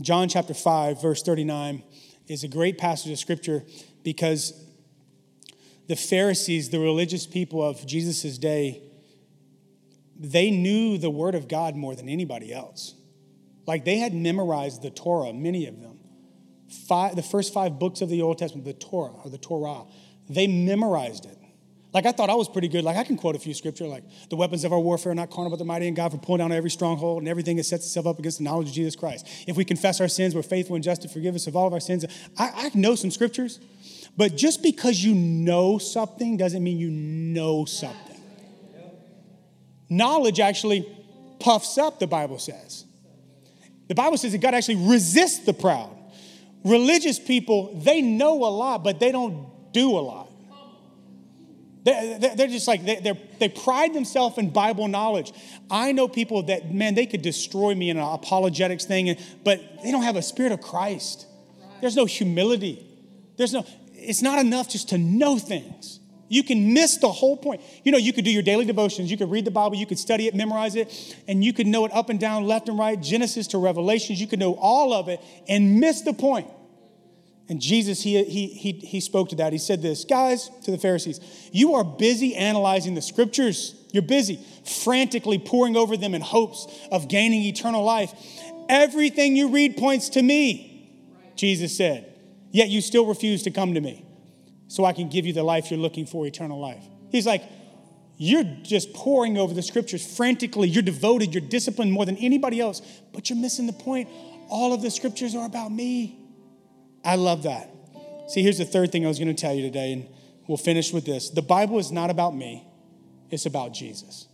John chapter 5, verse 39 is a great passage of scripture because the Pharisees, the religious people of Jesus' day, they knew the word of God more than anybody else. Like they had memorized the Torah, many of them. Five, the first five books of the Old Testament, the Torah or the Torah, they memorized it. Like I thought I was pretty good. Like I can quote a few scripture, like the weapons of our warfare are not carnal, but the mighty in God for pulling down every stronghold and everything that sets itself up against the knowledge of Jesus Christ. If we confess our sins, we're faithful and just to forgive us of all of our sins. I, I know some scriptures, but just because you know something doesn't mean you know something. Knowledge actually puffs up, the Bible says. The Bible says that God actually resists the proud. Religious people, they know a lot, but they don't do a lot. They're just like, they they pride themselves in Bible knowledge. I know people that, man, they could destroy me in an apologetics thing, but they don't have a spirit of Christ. There's no humility. There's no, it's not enough just to know things. You can miss the whole point. You know, you could do your daily devotions, you could read the Bible, you could study it, memorize it, and you could know it up and down, left and right, Genesis to Revelations. You could know all of it and miss the point. And Jesus, he, he, he, he spoke to that. He said this Guys, to the Pharisees, you are busy analyzing the scriptures. You're busy frantically poring over them in hopes of gaining eternal life. Everything you read points to me, Jesus said, yet you still refuse to come to me so I can give you the life you're looking for, eternal life. He's like, You're just poring over the scriptures frantically. You're devoted, you're disciplined more than anybody else, but you're missing the point. All of the scriptures are about me. I love that. See, here's the third thing I was going to tell you today, and we'll finish with this. The Bible is not about me, it's about Jesus.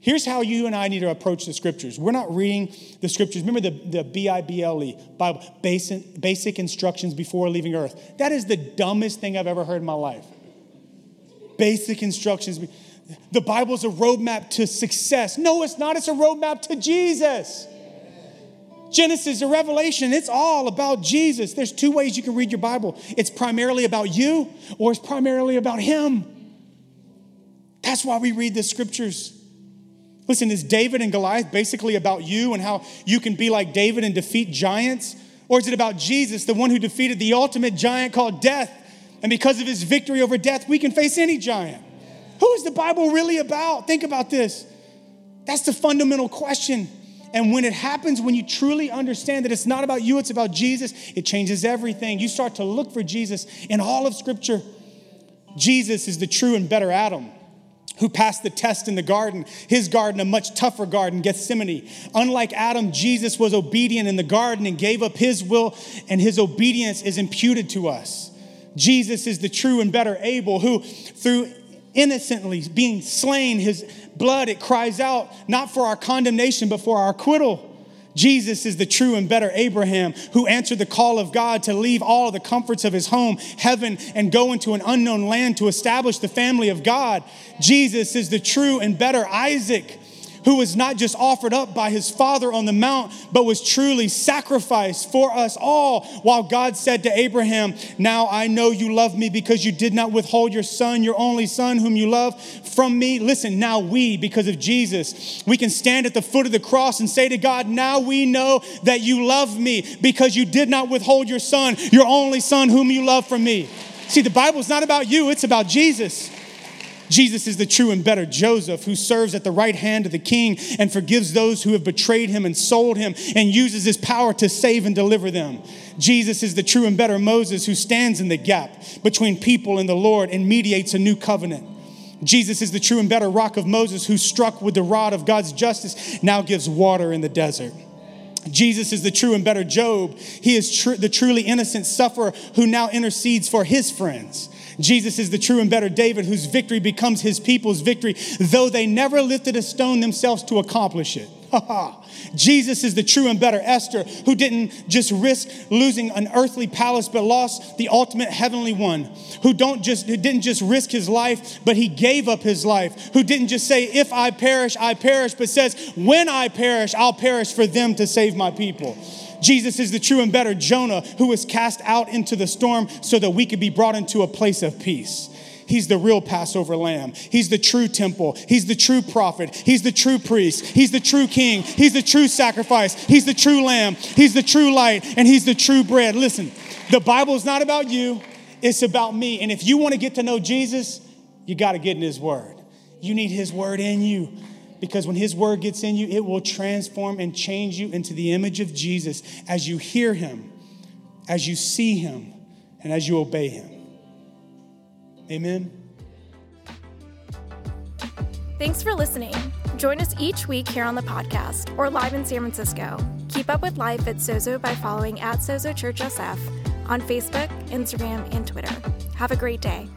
Here's how you and I need to approach the scriptures. We're not reading the scriptures. Remember the, the B I B L E, Bible, basic, basic instructions before leaving earth. That is the dumbest thing I've ever heard in my life. Basic instructions. The Bible's a roadmap to success. No, it's not. It's a roadmap to Jesus. Genesis to Revelation, it's all about Jesus. There's two ways you can read your Bible it's primarily about you, or it's primarily about Him. That's why we read the scriptures. Listen, is David and Goliath basically about you and how you can be like David and defeat giants? Or is it about Jesus, the one who defeated the ultimate giant called death? And because of his victory over death, we can face any giant. Who is the Bible really about? Think about this. That's the fundamental question. And when it happens, when you truly understand that it's not about you, it's about Jesus, it changes everything. You start to look for Jesus in all of Scripture. Jesus is the true and better Adam who passed the test in the garden, his garden, a much tougher garden, Gethsemane. Unlike Adam, Jesus was obedient in the garden and gave up his will, and his obedience is imputed to us. Jesus is the true and better Abel, who, through innocently being slain, his blood, it cries out not for our condemnation, but for our acquittal. Jesus is the true and better Abraham who answered the call of God to leave all the comforts of his home, heaven, and go into an unknown land to establish the family of God. Jesus is the true and better Isaac who was not just offered up by his father on the mount, but was truly sacrificed for us all. While God said to Abraham, Now I know you love me because you did not withhold your son, your only son, whom you love, from me. Listen, now we, because of Jesus, we can stand at the foot of the cross and say to God, Now we know that you love me because you did not withhold your son, your only son, whom you love from me. See, the Bible is not about you, it's about Jesus. Jesus is the true and better Joseph who serves at the right hand of the king and forgives those who have betrayed him and sold him and uses his power to save and deliver them. Jesus is the true and better Moses who stands in the gap between people and the Lord and mediates a new covenant. Jesus is the true and better rock of Moses who struck with the rod of God's justice now gives water in the desert. Jesus is the true and better Job. He is tr- the truly innocent sufferer who now intercedes for his friends. Jesus is the true and better David whose victory becomes his people's victory, though they never lifted a stone themselves to accomplish it. Jesus is the true and better Esther who didn't just risk losing an earthly palace but lost the ultimate heavenly one. Who don't just who didn't just risk his life but he gave up his life. Who didn't just say if I perish I perish but says when I perish I'll perish for them to save my people. Jesus is the true and better Jonah who was cast out into the storm so that we could be brought into a place of peace. He's the real Passover lamb. He's the true temple. He's the true prophet. He's the true priest. He's the true king. He's the true sacrifice. He's the true lamb. He's the true light. And he's the true bread. Listen, the Bible is not about you, it's about me. And if you want to get to know Jesus, you got to get in his word. You need his word in you because when his word gets in you, it will transform and change you into the image of Jesus as you hear him, as you see him, and as you obey him. Amen. Thanks for listening. Join us each week here on the podcast or live in San Francisco. Keep up with life at Sozo by following at Sozo Church SF on Facebook, Instagram, and Twitter. Have a great day.